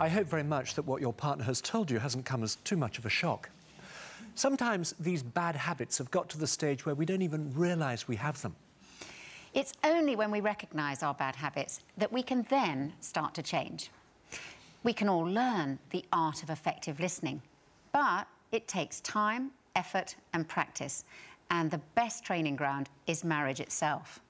I hope very much that what your partner has told you hasn't come as too much of a shock. Sometimes these bad habits have got to the stage where we don't even realise we have them. It's only when we recognise our bad habits that we can then start to change. We can all learn the art of effective listening, but it takes time, effort and practice, and the best training ground is marriage itself.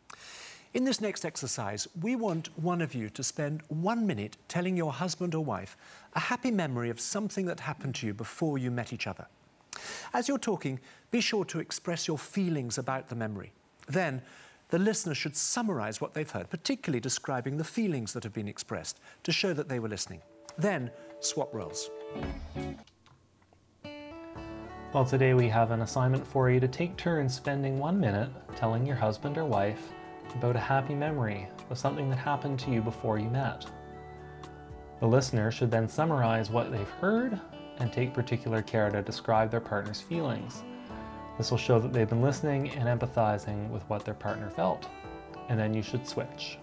In this next exercise, we want one of you to spend one minute telling your husband or wife a happy memory of something that happened to you before you met each other. As you're talking, be sure to express your feelings about the memory. Then, the listener should summarise what they've heard, particularly describing the feelings that have been expressed, to show that they were listening. Then, swap roles. Well, today we have an assignment for you to take turns spending one minute telling your husband or wife about a happy memory of something that happened to you before you met. The listener should then summarize what they've heard and take particular care to describe their partner's feelings. This will show that they've been listening and empathizing with what their partner felt. And then you should switch.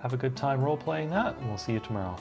Have a good time role playing that, and we'll see you tomorrow.